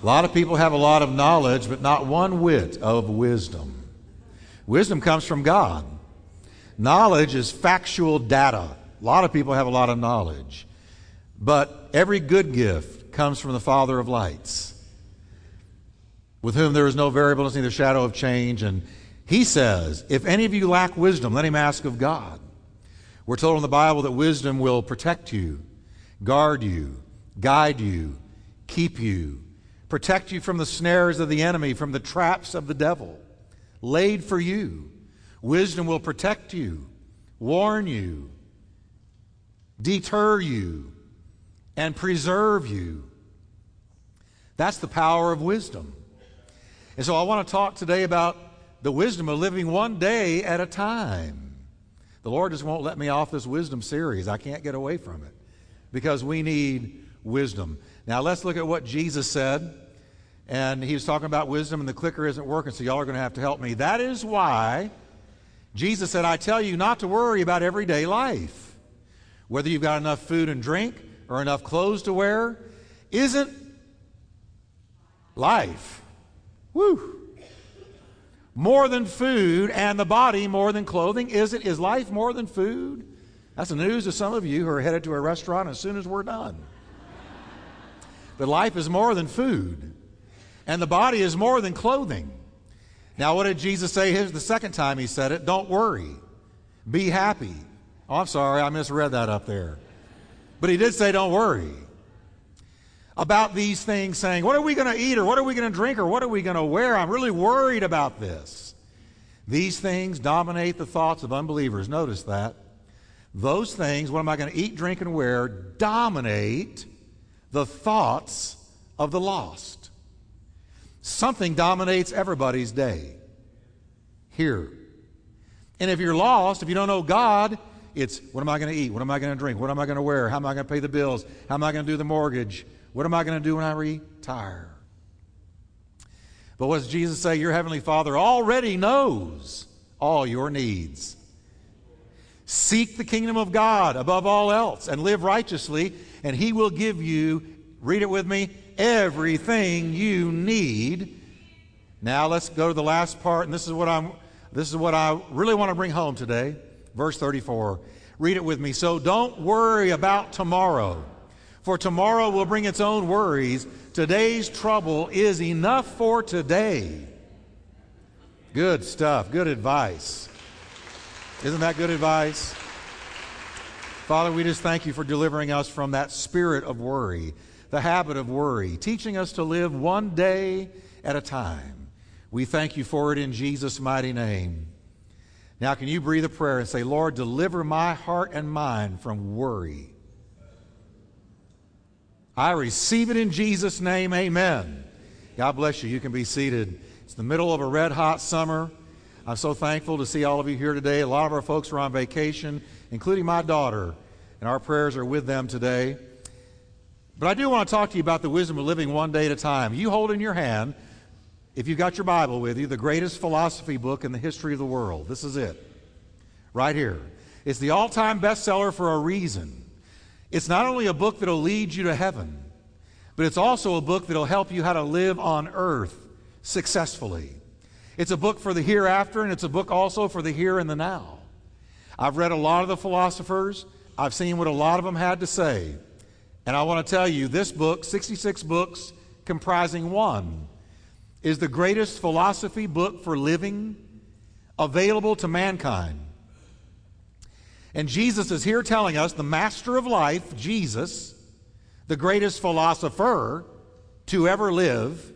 A lot of people have a lot of knowledge, but not one whit of wisdom. Wisdom comes from God. Knowledge is factual data. A lot of people have a lot of knowledge. But every good gift comes from the Father of lights, with whom there is no variableness, neither shadow of change. And he says, If any of you lack wisdom, let him ask of God. We're told in the Bible that wisdom will protect you, guard you, guide you, keep you, protect you from the snares of the enemy, from the traps of the devil laid for you. Wisdom will protect you, warn you, deter you, and preserve you. That's the power of wisdom. And so I want to talk today about the wisdom of living one day at a time. The Lord just won't let me off this wisdom series. I can't get away from it because we need wisdom. Now let's look at what Jesus said. And he was talking about wisdom, and the clicker isn't working, so y'all are going to have to help me. That is why Jesus said, I tell you not to worry about everyday life. Whether you've got enough food and drink or enough clothes to wear isn't life. Woo! More than food and the body more than clothing. Is it? Is life more than food? That's the news to some of you who are headed to a restaurant as soon as we're done. But life is more than food, and the body is more than clothing. Now, what did Jesus say? Here's the second time he said it don't worry, be happy. Oh, I'm sorry, I misread that up there. But he did say, don't worry about these things, saying, What are we going to eat, or what are we going to drink, or what are we going to wear? I'm really worried about this. These things dominate the thoughts of unbelievers. Notice that. Those things, what am I going to eat, drink, and wear, dominate the thoughts of the lost. Something dominates everybody's day. Here. And if you're lost, if you don't know God, it's what am I going to eat? What am I going to drink? What am I going to wear? How am I going to pay the bills? How am I going to do the mortgage? What am I going to do when I retire? But what does Jesus say? Your Heavenly Father already knows all your needs. Seek the kingdom of God above all else and live righteously, and He will give you, read it with me, everything you need. Now let's go to the last part, and this is what I'm this is what I really want to bring home today. Verse 34. Read it with me. So don't worry about tomorrow, for tomorrow will bring its own worries. Today's trouble is enough for today. Good stuff. Good advice. Isn't that good advice? Father, we just thank you for delivering us from that spirit of worry, the habit of worry, teaching us to live one day at a time. We thank you for it in Jesus' mighty name. Now, can you breathe a prayer and say, Lord, deliver my heart and mind from worry? I receive it in Jesus' name. Amen. God bless you. You can be seated. It's the middle of a red hot summer. I'm so thankful to see all of you here today. A lot of our folks are on vacation, including my daughter, and our prayers are with them today. But I do want to talk to you about the wisdom of living one day at a time. You hold in your hand, if you've got your Bible with you, the greatest philosophy book in the history of the world. This is it, right here. It's the all time bestseller for a reason. It's not only a book that'll lead you to heaven, but it's also a book that'll help you how to live on earth successfully. It's a book for the hereafter, and it's a book also for the here and the now. I've read a lot of the philosophers, I've seen what a lot of them had to say. And I want to tell you this book, 66 books comprising one, is the greatest philosophy book for living available to mankind. And Jesus is here telling us, the master of life, Jesus, the greatest philosopher to ever live,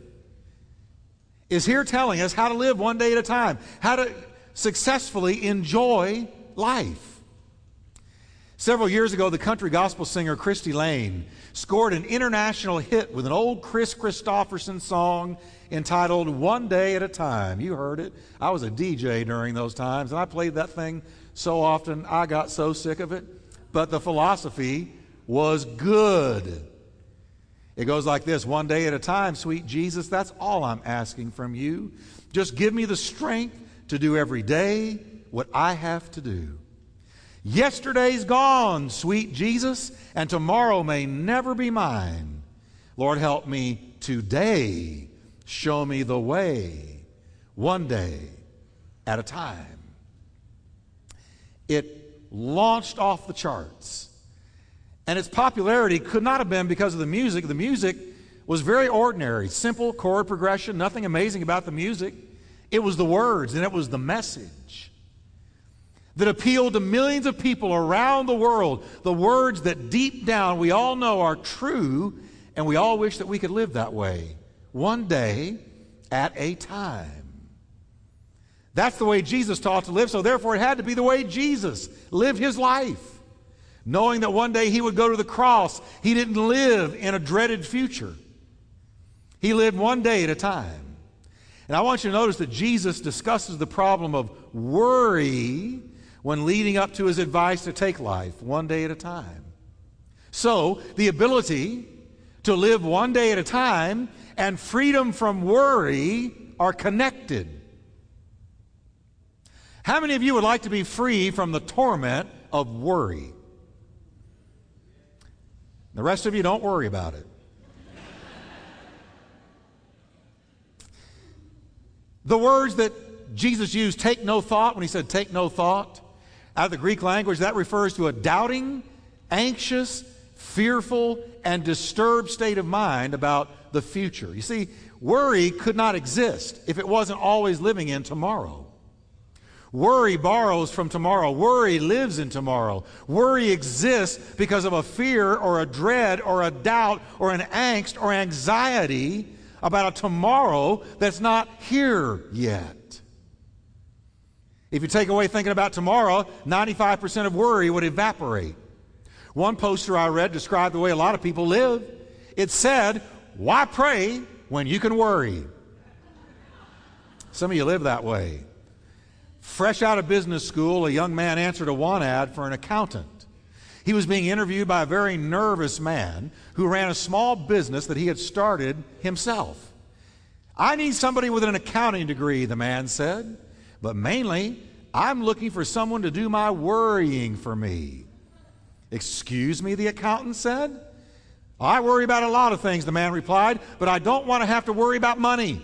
is here telling us how to live one day at a time, how to successfully enjoy life. Several years ago, the country gospel singer Cristy Lane scored an international hit with an old Kris Kristofferson song entitled One Day at a Time. You heard it. I was a DJ during those times, and I played that thing so often, I got so sick of it. But the philosophy was good. It goes like this one day at a time, sweet Jesus, that's all I'm asking from you. Just give me the strength to do every day what I have to do. Yesterday's gone, sweet Jesus, and tomorrow may never be mine. Lord, help me Today, show me the way, one day at a time. It launched off the charts. And its popularity could not have been because of the music. The music was very ordinary, simple chord progression, nothing amazing about the music. It was the words and it was the message that appealed to millions of people around the world. The words that deep down we all know are true and we all wish that we could live that way. One day at a time. That's the way Jesus taught to live, so therefore it had to be the way Jesus lived his life. Knowing that one day he would go to the cross, he didn't live in a dreaded future. He lived one day at a time. And I want you to notice that Jesus discusses the problem of worry when leading up to his advice to take life one day at a time. So, the ability to live one day at a time and freedom from worry are connected. How many of you would like to be free from the torment of worry? The rest of you don't worry about it. the words that Jesus used, take no thought, when he said take no thought, out of the Greek language, that refers to a doubting, anxious, fearful, and disturbed state of mind about the future. You see, worry could not exist if it wasn't always living in tomorrow. Worry borrows from tomorrow. Worry lives in tomorrow. Worry exists because of a fear or a dread or a doubt or an angst or anxiety about a tomorrow that's not here yet. If you take away thinking about tomorrow, 95% of worry would evaporate. One poster I read described the way a lot of people live. It said, Why pray when you can worry? Some of you live that way. Fresh out of business school, a young man answered a want ad for an accountant. He was being interviewed by a very nervous man who ran a small business that he had started himself. I need somebody with an accounting degree, the man said, but mainly I'm looking for someone to do my worrying for me. Excuse me, the accountant said. I worry about a lot of things, the man replied, but I don't want to have to worry about money.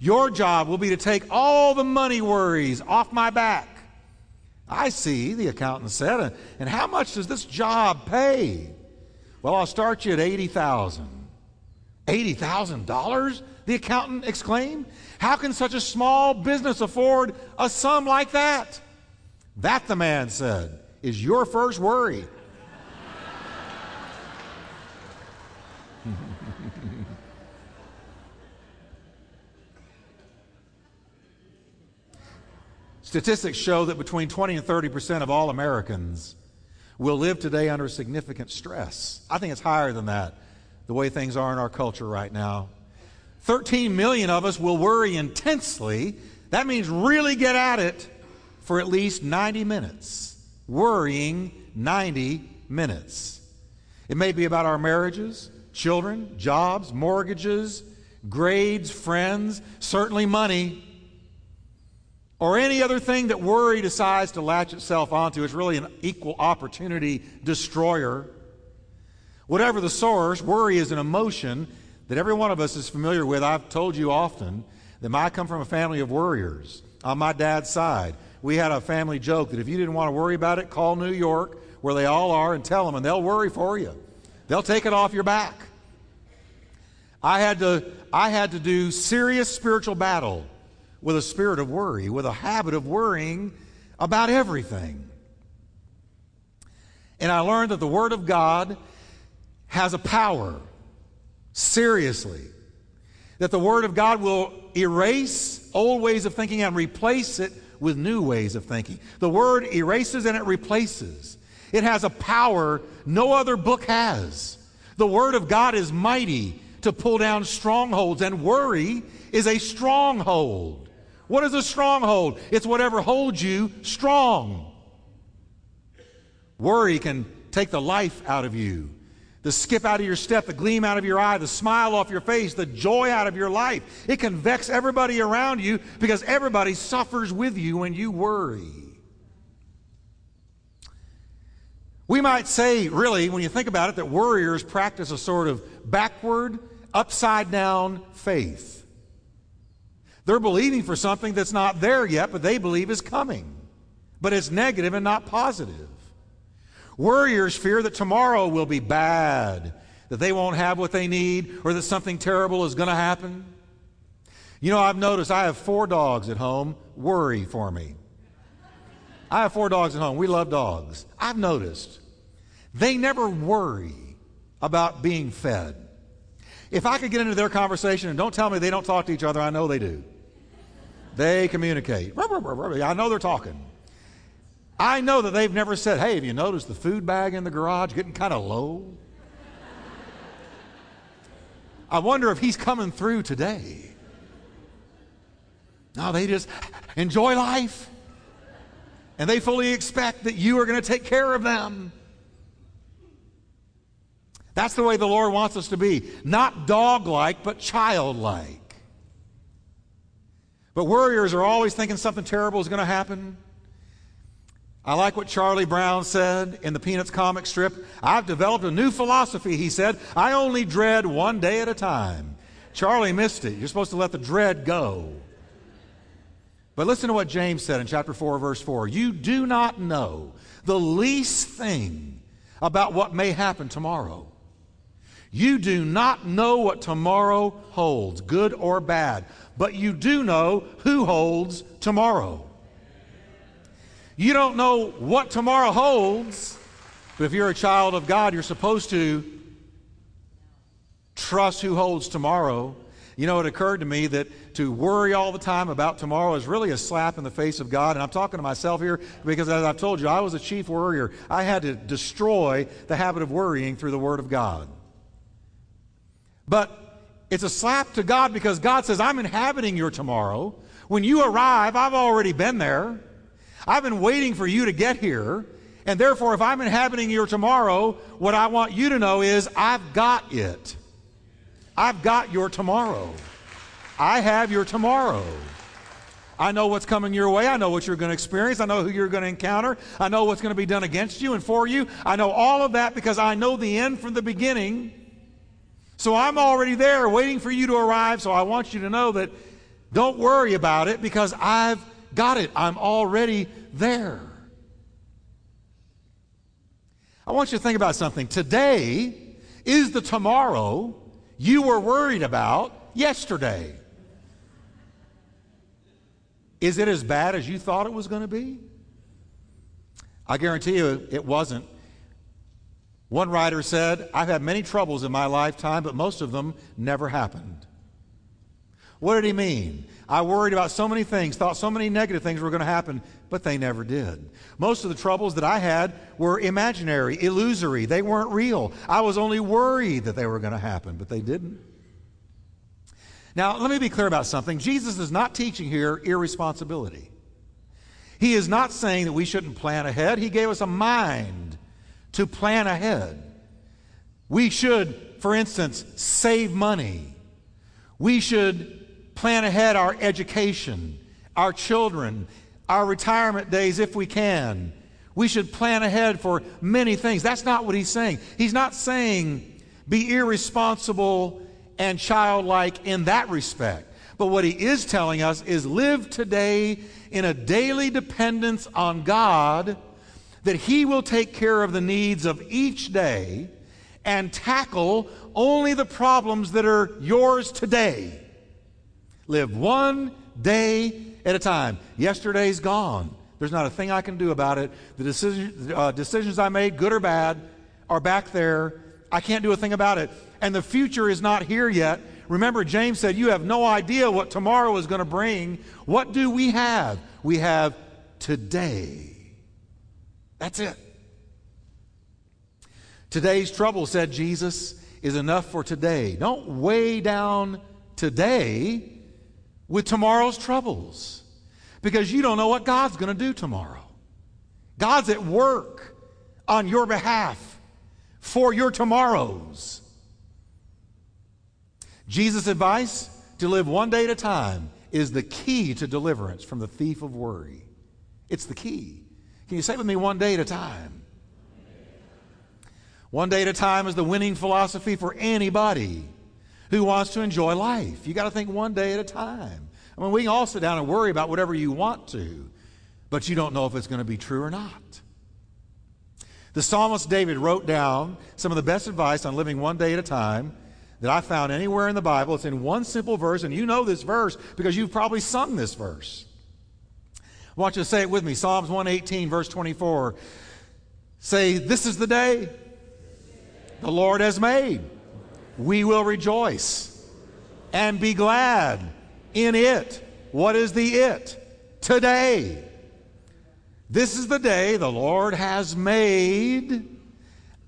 Your job will be to take all the money worries off my back. I see, the accountant said. And how much does this job pay? Well, I'll start you at 80,000. $80,000? The accountant exclaimed. How can such a small business afford a sum like that? That, the man said, is your first worry. Statistics show that between 20 and 30 percent of all Americans will live today under significant stress. I think it's higher than that, the way things are in our culture right now. 13 million of us will worry intensely. That means really get at it for at least 90 minutes. Worrying 90 minutes. It may be about our marriages, children, jobs, mortgages, grades, friends, certainly money or any other thing that worry decides to latch itself onto. It's really an equal opportunity destroyer. Whatever the source, worry is an emotion that every one of us is familiar with. I've told you often that I come from a family of worriers on my dad's side. We had a family joke that if you didn't want to worry about it, call New York, where they all are, and tell them, and they'll worry for you. They'll take it off your back. I had to, I had to do serious spiritual battle with a spirit of worry, with a habit of worrying about everything. And I learned that the Word of God has a power, seriously, that the Word of God will erase old ways of thinking and replace it with new ways of thinking. The Word erases and it replaces. It has a power no other book has. The Word of God is mighty to pull down strongholds, and worry is a stronghold. What is a stronghold? It's whatever holds you strong. Worry can take the life out of you, the skip out of your step, the gleam out of your eye, the smile off your face, the joy out of your life. It can vex everybody around you because everybody suffers with you when you worry. We might say, really, when you think about it, that worriers practice a sort of backward upside down faith. They're believing for something that's not there yet, but they believe is coming. But it's negative and not positive. Worriers fear that tomorrow will be bad, that they won't have what they need, or that something terrible is going to happen. You know, I've noticed I have four dogs at home worry for me. I have four dogs at home. We love dogs. I've noticed they never worry about being fed. If I could get into their conversation and don't tell me they don't talk to each other, I know they do. They communicate. I know they're talking. I know that they've never said, Hey, have you noticed the food bag in the garage getting kind of low? I wonder if he's coming through today. No, they just enjoy life. And they fully expect that you are going to take care of them. That's the way the Lord wants us to be. Not dog like, but childlike. But worriers are always thinking something terrible is going to happen. I like what Charlie Brown said in the Peanuts comic strip. I've developed a new philosophy, he said. I only dread one day at a time. Charlie missed it. You're supposed to let the dread go. But listen to what James said in chapter 4, verse 4. You do not know the least thing about what may happen tomorrow. You do not know what tomorrow holds, good or bad, but you do know who holds tomorrow. You don't know what tomorrow holds, but if you're a child of God, you're supposed to trust who holds tomorrow. You know, it occurred to me that to worry all the time about tomorrow is really a slap in the face of God. And I'm talking to myself here because, as I've told you, I was a chief worrier. I had to destroy the habit of worrying through the Word of God. But it's a slap to God because God says, I'm inhabiting your tomorrow. When you arrive, I've already been there. I've been waiting for you to get here. And therefore, if I'm inhabiting your tomorrow, what I want you to know is I've got it. I've got your tomorrow. I have your tomorrow. I know what's coming your way. I know what you're going to experience. I know who you're going to encounter. I know what's going to be done against you and for you. I know all of that because I know the end from the beginning. So I'm already there waiting for you to arrive. So I want you to know that don't worry about it because I've got it. I'm already there. I want you to think about something. Today is the tomorrow you were worried about yesterday. Is it as bad as you thought it was going to be? I guarantee you it wasn't. One writer said, I've had many troubles in my lifetime, but most of them never happened. What did he mean? I worried about so many things, thought so many negative things were going to happen, but they never did. Most of the troubles that I had were imaginary, illusory. They weren't real. I was only worried that they were going to happen, but they didn't. Now, let me be clear about something. Jesus is not teaching here irresponsibility. He is not saying that we shouldn't plan ahead. He gave us a mind to plan ahead. We should, for instance, save money. We should plan ahead our education, our children, our retirement days if we can. We should plan ahead for many things. That's not what he's saying. He's not saying be irresponsible and childlike in that respect. But what he is telling us is live today in a daily dependence on God that he will take care of the needs of each day and tackle only the problems that are yours today. Live one day at a time. Yesterday's gone. There's not a thing I can do about it. The decision, uh, decisions I made, good or bad, are back there. I can't do a thing about it. And the future is not here yet. Remember, James said, You have no idea what tomorrow is going to bring. What do we have? We have today. That's it. Today's trouble, said Jesus, is enough for today. Don't weigh down today with tomorrow's troubles because you don't know what God's going to do tomorrow. God's at work on your behalf for your tomorrows. Jesus' advice to live one day at a time is the key to deliverance from the thief of worry. It's the key. Can you say with me one day at a time? One day at a time is the winning philosophy for anybody who wants to enjoy life. You got to think one day at a time. I mean, we can all sit down and worry about whatever you want to, but you don't know if it's going to be true or not. The psalmist David wrote down some of the best advice on living one day at a time that I found anywhere in the Bible. It's in one simple verse, and you know this verse because you've probably sung this verse. I want you to say it with me Psalms 118, verse 24. Say, This is the day the Lord has made. We will rejoice and be glad in it. What is the it? Today. This is the day the Lord has made.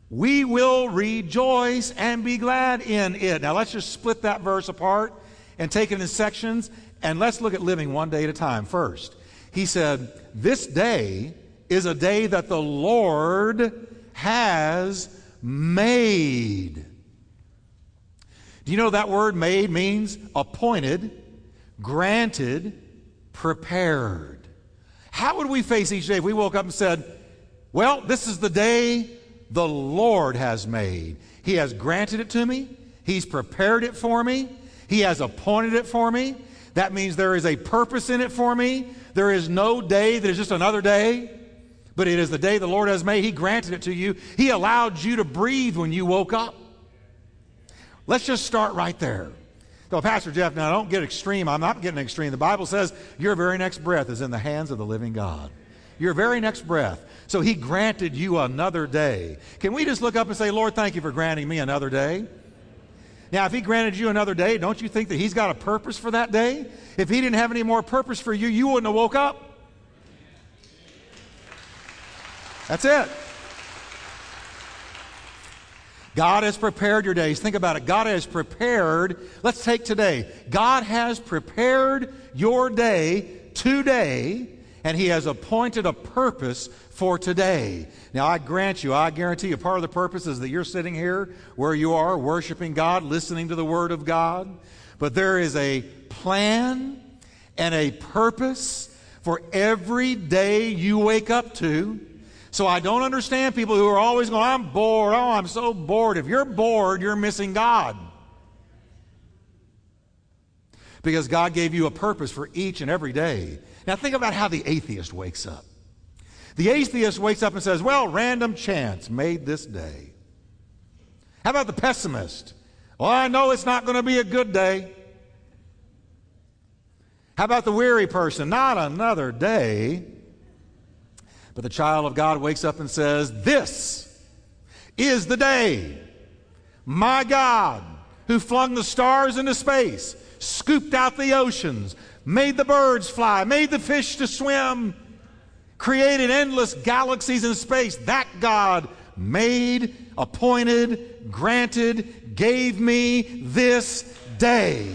We will rejoice and be glad in it. Now let's just split that verse apart and take it in sections and let's look at living one day at a time first. He said, This day is a day that the Lord has made. Do you know that word made means appointed, granted, prepared? How would we face each day if we woke up and said, Well, this is the day the Lord has made? He has granted it to me, He's prepared it for me, He has appointed it for me. That means there is a purpose in it for me. There is no day that is just another day, but it is the day the Lord has made. He granted it to you, He allowed you to breathe when you woke up. Let's just start right there. So, Pastor Jeff, now don't get extreme. I'm not getting extreme. The Bible says your very next breath is in the hands of the living God. Your very next breath. So he granted you another day. Can we just look up and say, Lord, thank you for granting me another day? Now, if he granted you another day, don't you think that he's got a purpose for that day? If he didn't have any more purpose for you, you wouldn't have woke up. That's it. God has prepared your days. Think about it. God has prepared, let's take today. God has prepared your day today, and He has appointed a purpose for today. Now, I grant you, I guarantee you, part of the purpose is that you're sitting here where you are, worshiping God, listening to the Word of God. But there is a plan and a purpose for every day you wake up to. So I don't understand people who are always going, I'm bored. Oh, I'm so bored. If you're bored, you're missing God. Because God gave you a purpose for each and every day. Now think about how the atheist wakes up. The atheist wakes up and says, Well, random chance made this day. How about the pessimist? Well, I know it's not going to be a good day. How about the weary person? Not another day. But the child of God wakes up and says, This is the day my God, who flung the stars into space, scooped out the oceans, made the birds fly, made the fish to swim, created endless galaxies in space, that God made, appointed, granted, gave me this day.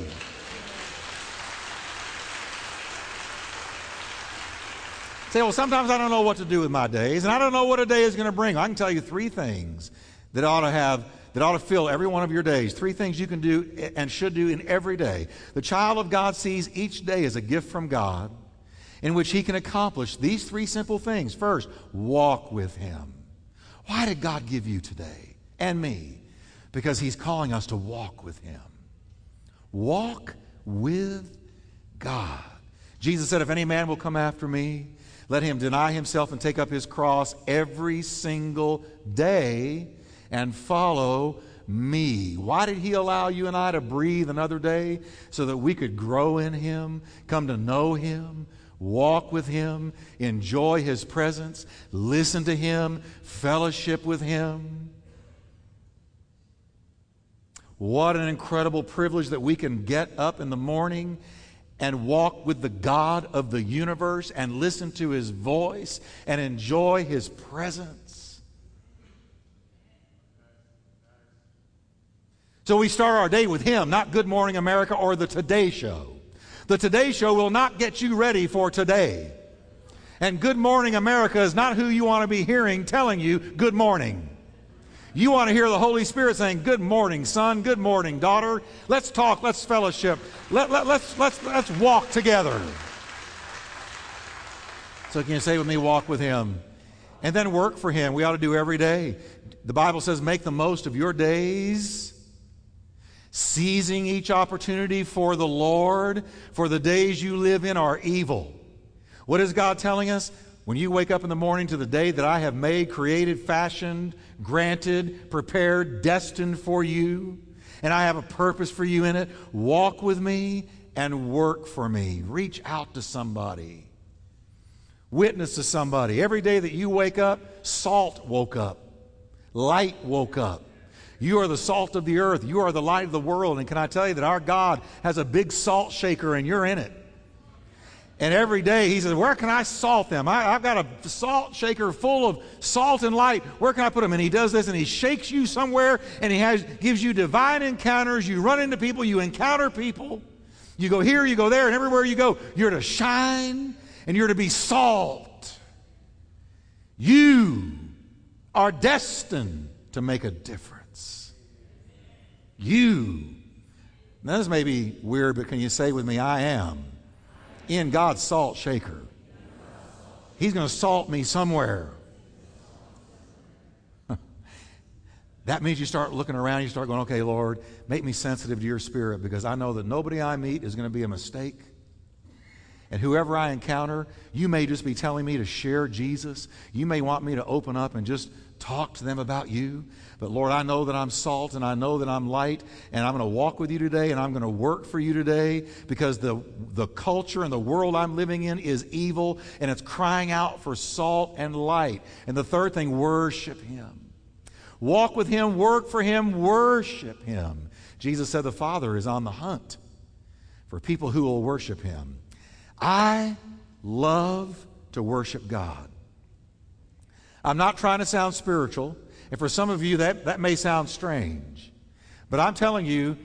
Say, well, sometimes I don't know what to do with my days, and I don't know what a day is going to bring. I can tell you three things that ought to have that ought to fill every one of your days. Three things you can do and should do in every day. The child of God sees each day as a gift from God in which he can accomplish these three simple things. First, walk with him. Why did God give you today and me? Because he's calling us to walk with him. Walk with God. Jesus said, If any man will come after me, let him deny himself and take up his cross every single day and follow me. Why did he allow you and I to breathe another day? So that we could grow in him, come to know him, walk with him, enjoy his presence, listen to him, fellowship with him. What an incredible privilege that we can get up in the morning and walk with the God of the universe and listen to his voice and enjoy his presence. So we start our day with him, not Good Morning America or the Today Show. The Today Show will not get you ready for today. And Good Morning America is not who you want to be hearing telling you good morning. You want to hear the Holy Spirit saying, Good morning, son. Good morning, daughter. Let's talk. Let's fellowship. Let, let, let's, let's, let's walk together. So, can you say with me, walk with Him? And then work for Him. We ought to do every day. The Bible says, Make the most of your days. Seizing each opportunity for the Lord, for the days you live in are evil. What is God telling us? When you wake up in the morning to the day that I have made, created, fashioned, granted, prepared, destined for you, and I have a purpose for you in it, walk with me and work for me. Reach out to somebody. Witness to somebody. Every day that you wake up, salt woke up, light woke up. You are the salt of the earth. You are the light of the world. And can I tell you that our God has a big salt shaker and you're in it? And every day he says, Where can I salt them? I, have got a salt shaker full of salt and light. Where can I put them? And he does this and he shakes you somewhere and he has, gives you divine encounters. You run into people, you encounter people. You go here, you go there, and everywhere you go, you're to shine and you're to be salt. You are destined to make a difference. You. Now, this may be weird, but can you say with me, I am in God's salt shaker? He's going to salt me somewhere. that means you start looking around, you start going, okay, Lord, make me sensitive to your spirit because I know that nobody I meet is going to be a mistake. And whoever I encounter, you may just be telling me to share Jesus. You may want me to open up and just talk to them about you. But Lord, I know that I'm salt and I know that I'm light, and I'm going to walk with you today and I'm going to work for you today because the, the culture and the world I'm living in is evil and it's crying out for salt and light. And the third thing, worship Him. Walk with Him, work for Him, worship Him. Jesus said the Father is on the hunt for people who will worship Him. I love to worship God. I'm not trying to sound spiritual, and for some of you that, that may sound strange. But I'm telling you,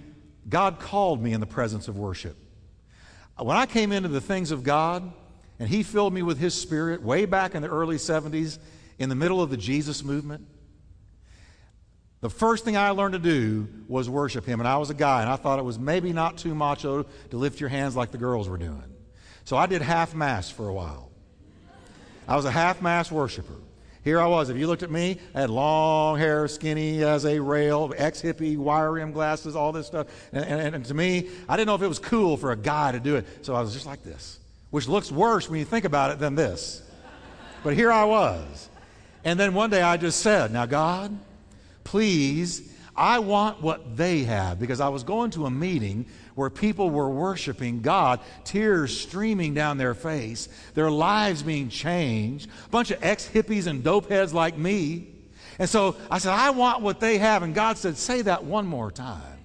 God called me in the presence of worship. When I came into the things of God, and He filled me with His Spirit way back in the early 70s, in the middle of the Jesus movement, the first thing I learned to do was worship Him. And I was a guy, and I thought it was maybe not too macho to lift your hands like the girls were doing. So I did half mass for a while. I was a half mass worshiper. Here I was. If you looked at me, I had long hair, skinny as a rail, ex hippie, wire rim glasses, all this stuff. And, and, and, to me, I didn't know if it was cool for a guy to do it. So I was just like this, which looks worse when you think about it than this. But here I was. And then one day I just said, Now, God, please I want what they have because I was going to a meeting where people were worshiping God, tears streaming down their face, their lives being changed, a bunch of ex hippies and dope heads like me. And so I said, I want what they have. And God said, Say that one more time.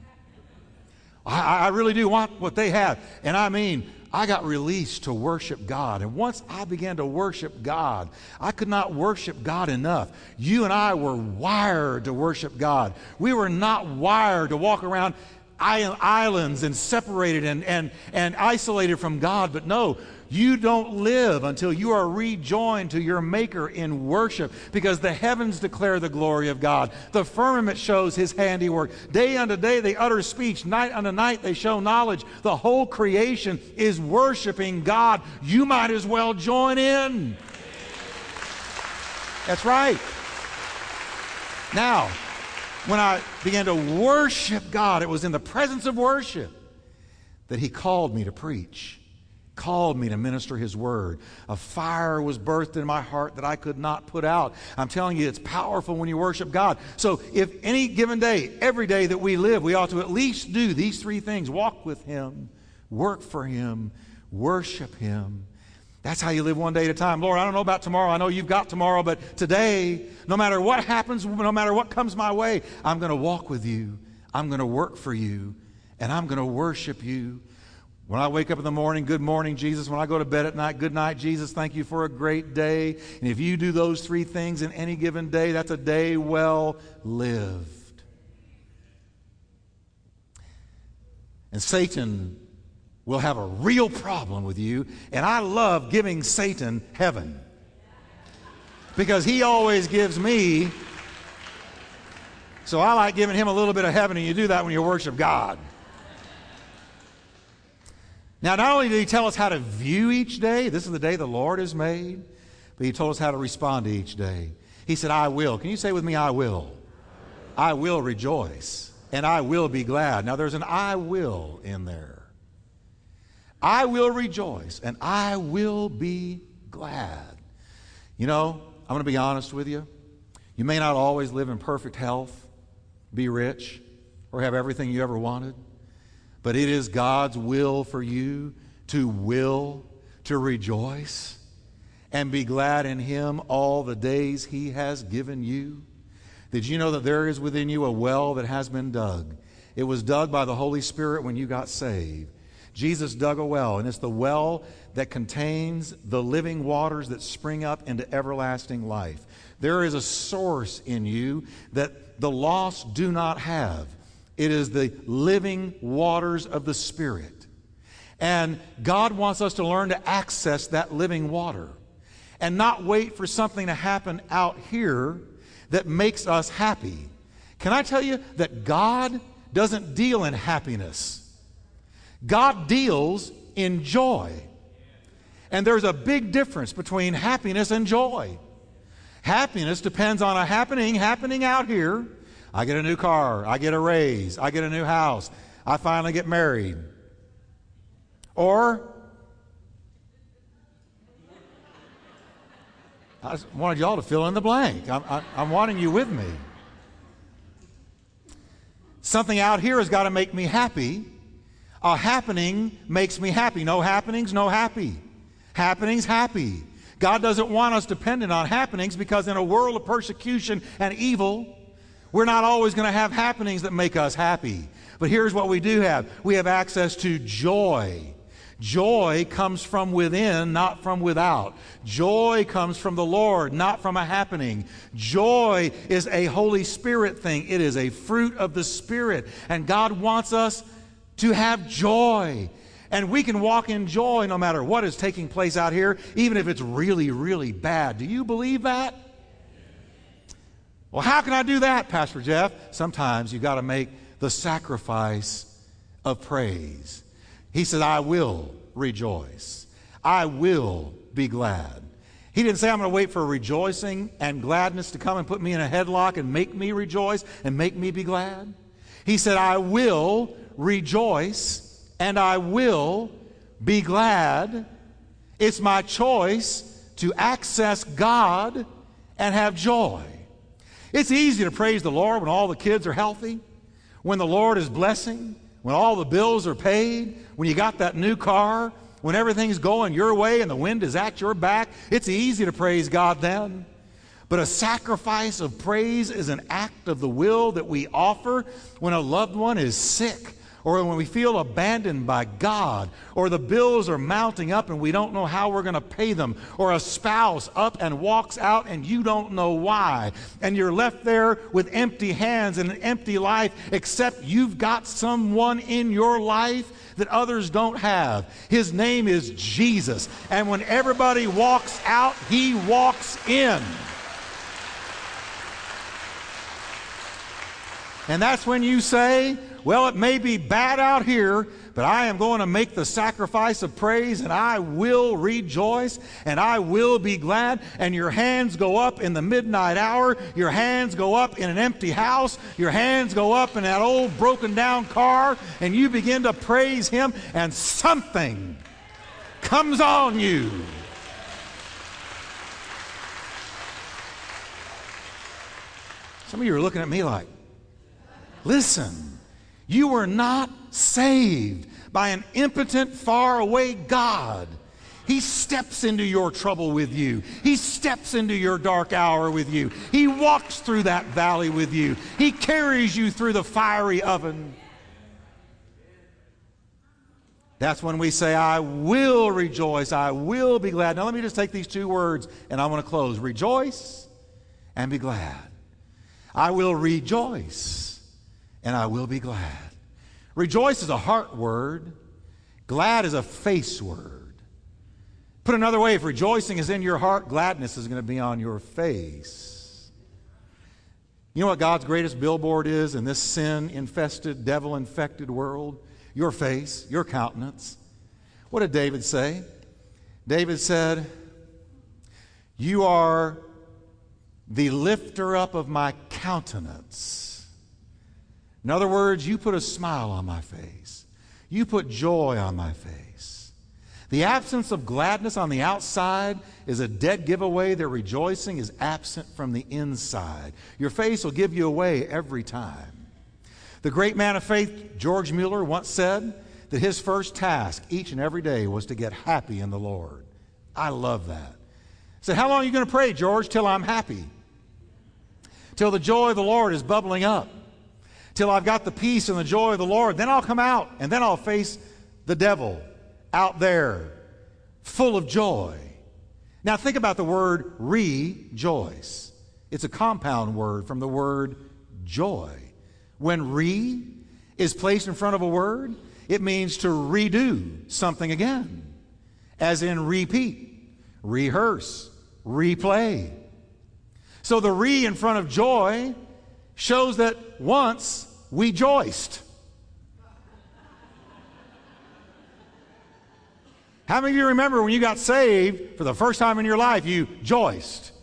I, I really do want what they have. And I mean, I got released to worship God. And once I began to worship God, I could not worship God enough. You and I were wired to worship God. We were not wired to walk around islands and separated and, and, and isolated from God. But no, you don't live until you are rejoined to your Maker in worship because the heavens declare the glory of God. The firmament shows his handiwork. Day unto day they utter speech. Night unto night they show knowledge. The whole creation is worshiping God. You might as well join in. That's right. Now, when I began to worship God, it was in the presence of worship that He called me to preach, called me to minister His word. A fire was birthed in my heart that I could not put out. I'm telling you, it's powerful when you worship God. So, if any given day, every day that we live, we ought to at least do these three things walk with Him, work for Him, worship Him, that's how you live one day at a time. Lord, I don't know about tomorrow. I know you've got tomorrow, but today, no matter what happens, no matter what comes my way, I'm going to walk with you. I'm going to work for you, and I'm going to worship you. When I wake up in the morning, good morning, Jesus. When I go to bed at night, good night, Jesus. Thank you for a great day. And if you do those three things in any given day, that's a day well lived. And Satan will have a real problem with you. And I love giving Satan heaven because he always gives me. So I like giving him a little bit of heaven, and you do that when you worship God. Now, not only did he tell us how to view each day, this is the day the Lord has made, but he told us how to respond to each day. He said, I will. Can you say with me, I will? I will rejoice and I will be glad. Now, there's an I will in there. I will rejoice, and I will be glad. You know, I'm going to be honest with you. You may not always live in perfect health, be rich, or have everything you ever wanted, but it is God's will for you to will to rejoice and be glad in Him all the days He has given you. Did you know that there is within you a well that has been dug? It was dug by the Holy Spirit when you got saved. Jesus dug a well, and it's the well that contains the living waters that spring up into everlasting life. There is a source in you that the lost do not have. It is the living waters of the Spirit. And God wants us to learn to access that living water and not wait for something to happen out here that makes us happy. Can I tell you that God doesn't deal in happiness? God deals in joy. And there's a big difference between happiness and joy. Happiness depends on a happening happening out here. I get a new car, I get a raise, I get a new house, I finally get married. Or I wanted y'all to fill in the blank. I'm, I, I'm wanting you with me. Something out here has got to make me happy. A happening makes me happy. No happenings, no happy. Happenings, happy. God doesn't want us dependent on happenings because in a world of persecution and evil, we're not always going to have happenings that make us happy. But here's what we do have we have access to joy. Joy comes from within, not from without. Joy comes from the Lord, not from a happening. Joy is a Holy Spirit thing, it is a fruit of the Spirit. And God wants us to have joy. And we can walk in joy no matter what is taking place out here, even if it's really, really bad. Do you believe that? Well, how can I do that, Pastor Jeff? Sometimes you've got to make the sacrifice of praise. He said, I will rejoice. I will be glad. He didn't say, I'm going to wait for rejoicing and gladness to come and put me in a headlock and make me rejoice and make me be glad. He said, I will rejoice and I will be glad. It's my choice to access God and have joy. It's easy to praise the Lord when all the kids are healthy, when the Lord is blessing, when all the bills are paid, when you got that new car, when everything's going your way and the wind is at your back, it's easy to praise God then. But a sacrifice of praise is an act of the will that we offer when a loved one is sick or when we feel abandoned by God, or the bills are mounting up and we don't know how we're going to pay them, or a spouse up and walks out and you don't know why, and you're left there with empty hands and an empty life, except you've got someone in your life that others don't have. His name is Jesus. And when everybody walks out, he walks in. And that's when you say, well, it may be bad out here, but I am going to make the sacrifice of praise and I will rejoice and I will be glad. And your hands go up in the midnight hour. Your hands go up in an empty house. Your hands go up in that old broken down car and you begin to praise Him and something comes on you. Some of you are looking at me like, listen. You were not saved by an impotent, faraway God. He steps into your trouble with you. He steps into your dark hour with you. He walks through that valley with you. He carries you through the fiery oven. That's when we say, I will rejoice. I will be glad. Now, let me just take these two words and I want to close rejoice and be glad. I will rejoice and I will be glad. Rejoice is a heart word, glad is a face word. Put another way, if rejoicing is in your heart, gladness is going to be on your face. You know what God's greatest billboard is in this sin infested, devil infected world? Your face, your countenance. What did David say? David said, You are the lifter up of my countenance. In other words, you put a smile on my face. You put joy on my face. The absence of gladness on the outside is a dead giveaway that rejoicing is absent from the inside. Your face will give you away every time. The great man of faith, George Mueller, once said that his first task each and every day was to get happy in the Lord. I love that. Said, How long are you going to pray, George? Till I'm happy. Till the joy of the Lord is bubbling up. Till I've got the peace and the joy of the Lord. Then I'll come out and then I'll face the devil out there full of joy. Now think about the word rejoice. It's a compound word from the word joy. When re is placed in front of a word, it means to redo something again, as in repeat, rehearse, replay. So the re in front of joy shows that once we joiced. How many of you remember when you got saved for the first time in your life, you joiced?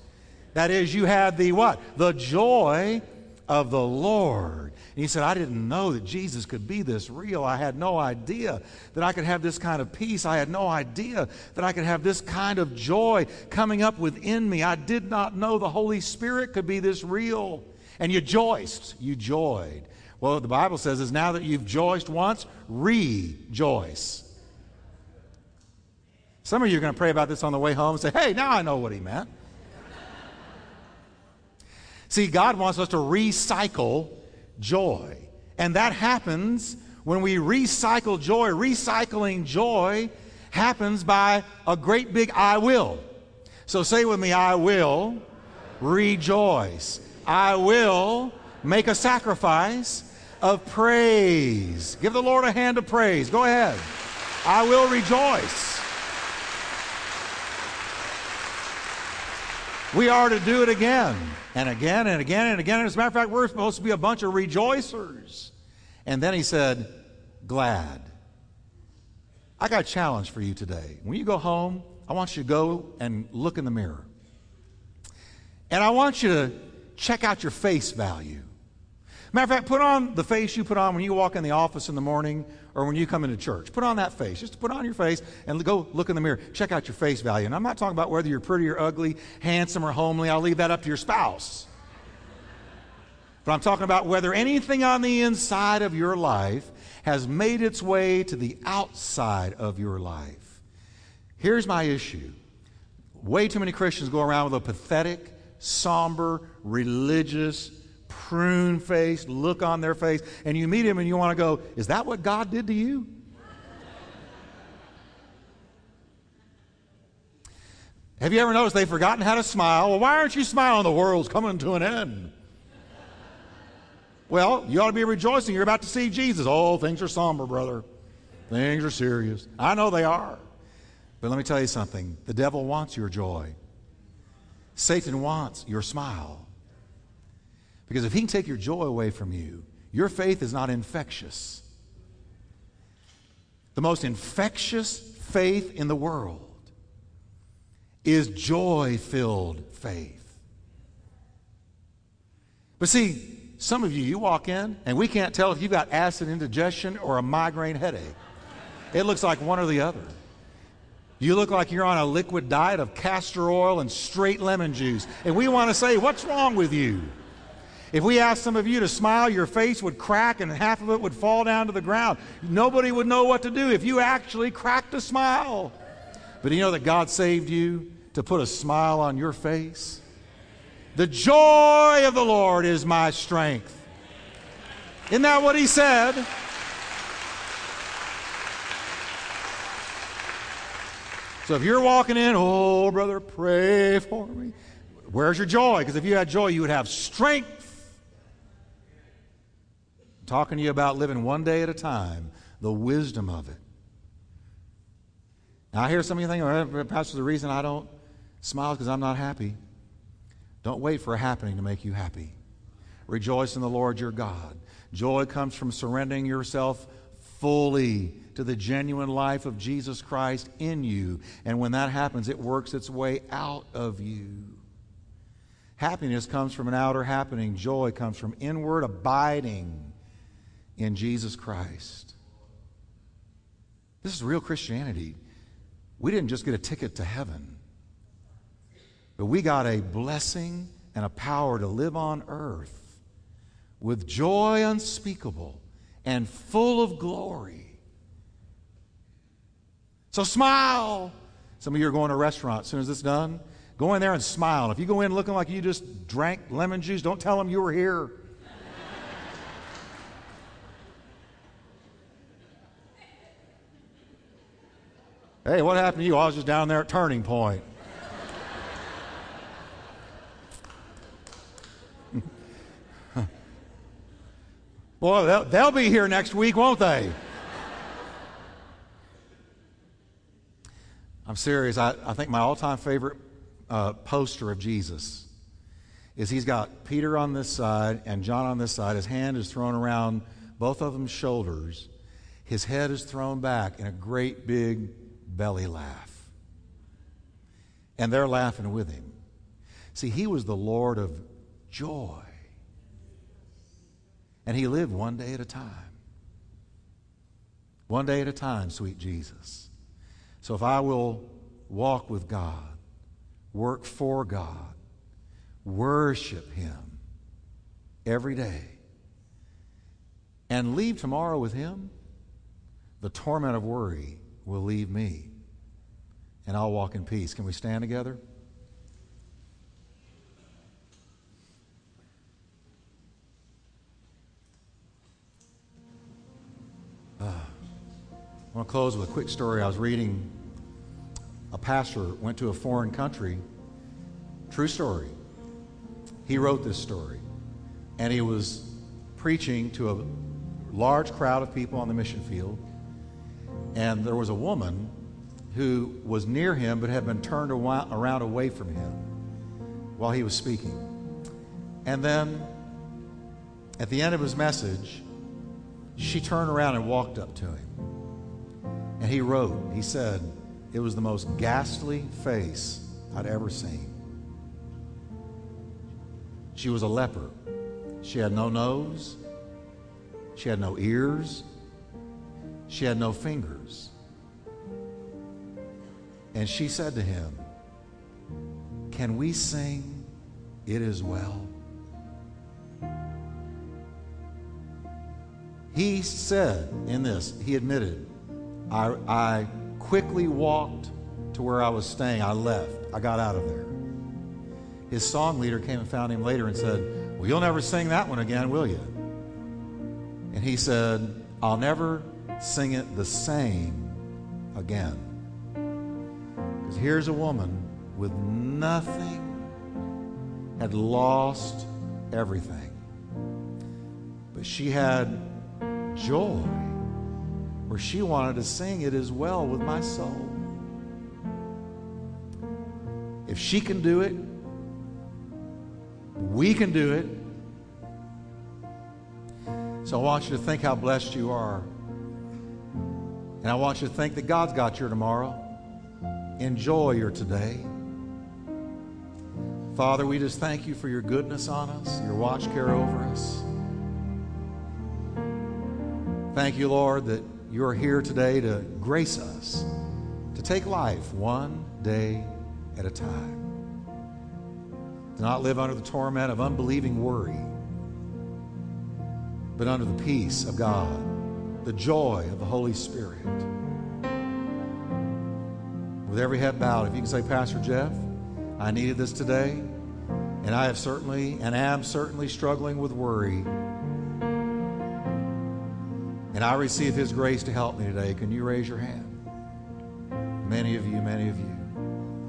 That is, you had the what? The joy of the Lord. And he said, I didn't know that Jesus could be this real. I had no idea that I could have this kind of peace. I had no idea that I could have this kind of joy coming up within me. I did not know the Holy Spirit could be this real. And you joiced. You joyed. Well, the Bible says is now that you've joiced once, rejoice. Some of you are going to pray about this on the way home and say, hey, now I know what he meant. See, God wants us to recycle joy. And that happens when we recycle joy. Recycling joy happens by a great big I will. So say with me, I will rejoice. I will make a sacrifice of praise. Give the Lord a hand of praise. Go ahead. I will rejoice. We are to do it again and again and again and again. as a matter of fact, we're supposed to be a bunch of rejoicers. And then he said, glad. I got a challenge for you today. When you go home, I want you to go and look in the mirror. And I want you to check out your face value. Matter of fact, put on the face you put on when you walk in the office in the morning or when you come into church. Put on that face. Just put on your face and go look in the mirror. Check out your face value. And I'm not talking about whether you're pretty or ugly, handsome or homely. I'll leave that up to your spouse. But I'm talking about whether anything on the inside of your life has made its way to the outside of your life. Here's my issue way too many Christians go around with a pathetic, somber, religious, prune faced look on their face, and you meet him and you want to go, Is that what God did to you? Have you ever noticed they've forgotten how to smile? Well, why aren't you smiling? The world's coming to an end. Well, you ought to be rejoicing. You're about to see Jesus. Oh, things are somber, brother. Things are serious. I know they are. But let me tell you something the devil wants your joy, Satan wants your smile. Because if he can take your joy away from you, your faith is not infectious. The most infectious faith in the world is joy filled faith. But see, some of you, you walk in and we can't tell if you've got acid indigestion or a migraine headache. It looks like one or the other. You look like you're on a liquid diet of castor oil and straight lemon juice. And we want to say, What's wrong with you? If we asked some of you to smile, your face would crack and half of it would fall down to the ground. Nobody would know what to do if you actually cracked a smile. But do you know that God saved you to put a smile on your face? The joy of the Lord is my strength. Isn't that what he said? So if you're walking in, oh, brother, pray for me. Where's your joy? Because if you had joy, you would have strength talking to you about living one day at a time, the wisdom of it. Now, I hear some of you thinking, well, Pastor, the reason I don't smile is because I'm not happy. Don't wait for a happening to make you happy. Rejoice in the Lord your God. Joy comes from surrendering yourself fully to the genuine life of Jesus Christ in you. And when that happens, it works its way out of you. Happiness comes from an outer happening, joy comes from inward abiding in Jesus Christ. This is real Christianity. We didn't just get a ticket to heaven, but we got a blessing and a power to live on earth with joy unspeakable and full of glory. So smile. Some of you are going to a restaurant as soon as it's done. Go in there and smile. If you go in looking like you just drank lemon juice, don't tell them you were here. Hey, what happened to you? I was just down there at Turning Point. Boy, they'll, they'll be here next week, won't they? I'm serious. I, I think my all time favorite uh, poster of Jesus is he's got Peter on this side and John on this side. His hand is thrown around both of them's shoulders. His head is thrown back in a great big belly laugh. And they're laughing with him. See, he was the Lord of joy. And he lived one day at a time. One day at a time, sweet Jesus. So if I will walk with God, work for God, worship Him every day, and leave tomorrow with Him, the torment of worry will leave me, and I'll walk in peace. Can we stand together? Uh, I want to close with a quick story. I was reading a pastor went to a foreign country. True story. He wrote this story. And he was preaching to a large crowd of people on the mission field. And there was a woman who was near him but had been turned around away from him while he was speaking. And then at the end of his message, she turned around and walked up to him. And he wrote, he said, it was the most ghastly face I'd ever seen. She was a leper. She had no nose. She had no ears. She had no fingers. And she said to him, Can we sing, It is well? He said in this, he admitted, I, I quickly walked to where I was staying. I left. I got out of there. His song leader came and found him later and said, Well, you'll never sing that one again, will you? And he said, I'll never sing it the same again. Because here's a woman with nothing, had lost everything. But she had joy where she wanted to sing it as well with my soul. If she can do it, we can do it. So I want you to think how blessed you are. And I want you to think that God's got your tomorrow. Enjoy your today. Father, we just thank you for your goodness on us, your watch care over us. Thank you, Lord, that you are here today to grace us to take life one day at a time. To not live under the torment of unbelieving worry, but under the peace of God, the joy of the Holy Spirit. With every head bowed, if you can say, Pastor Jeff, I needed this today, and I have certainly and am certainly struggling with worry. And I receive His grace to help me today. Can you raise your hand? Many of you, many of you.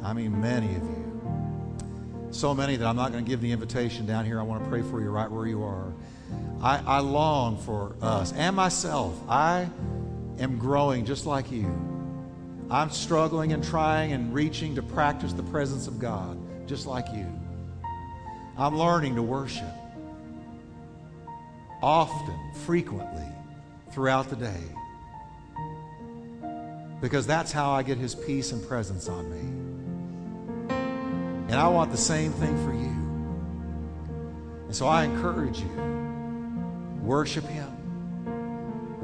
I mean, many of you. So many that I'm not going to give the invitation down here. I want to pray for you right where you are. I, I long for us and myself. I am growing just like you. I'm struggling and trying and reaching to practice the presence of God just like you. I'm learning to worship often, frequently throughout the day. Because that's how I get His peace and presence on me. And I want the same thing for you. And so I encourage you worship Him,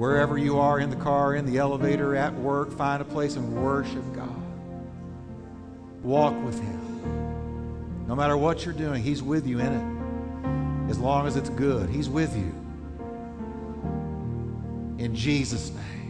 Wherever you are in the car, in the elevator, at work, find a place and worship God. Walk with Him. No matter what you're doing, He's with you in it. As long as it's good, He's with you. In Jesus' name.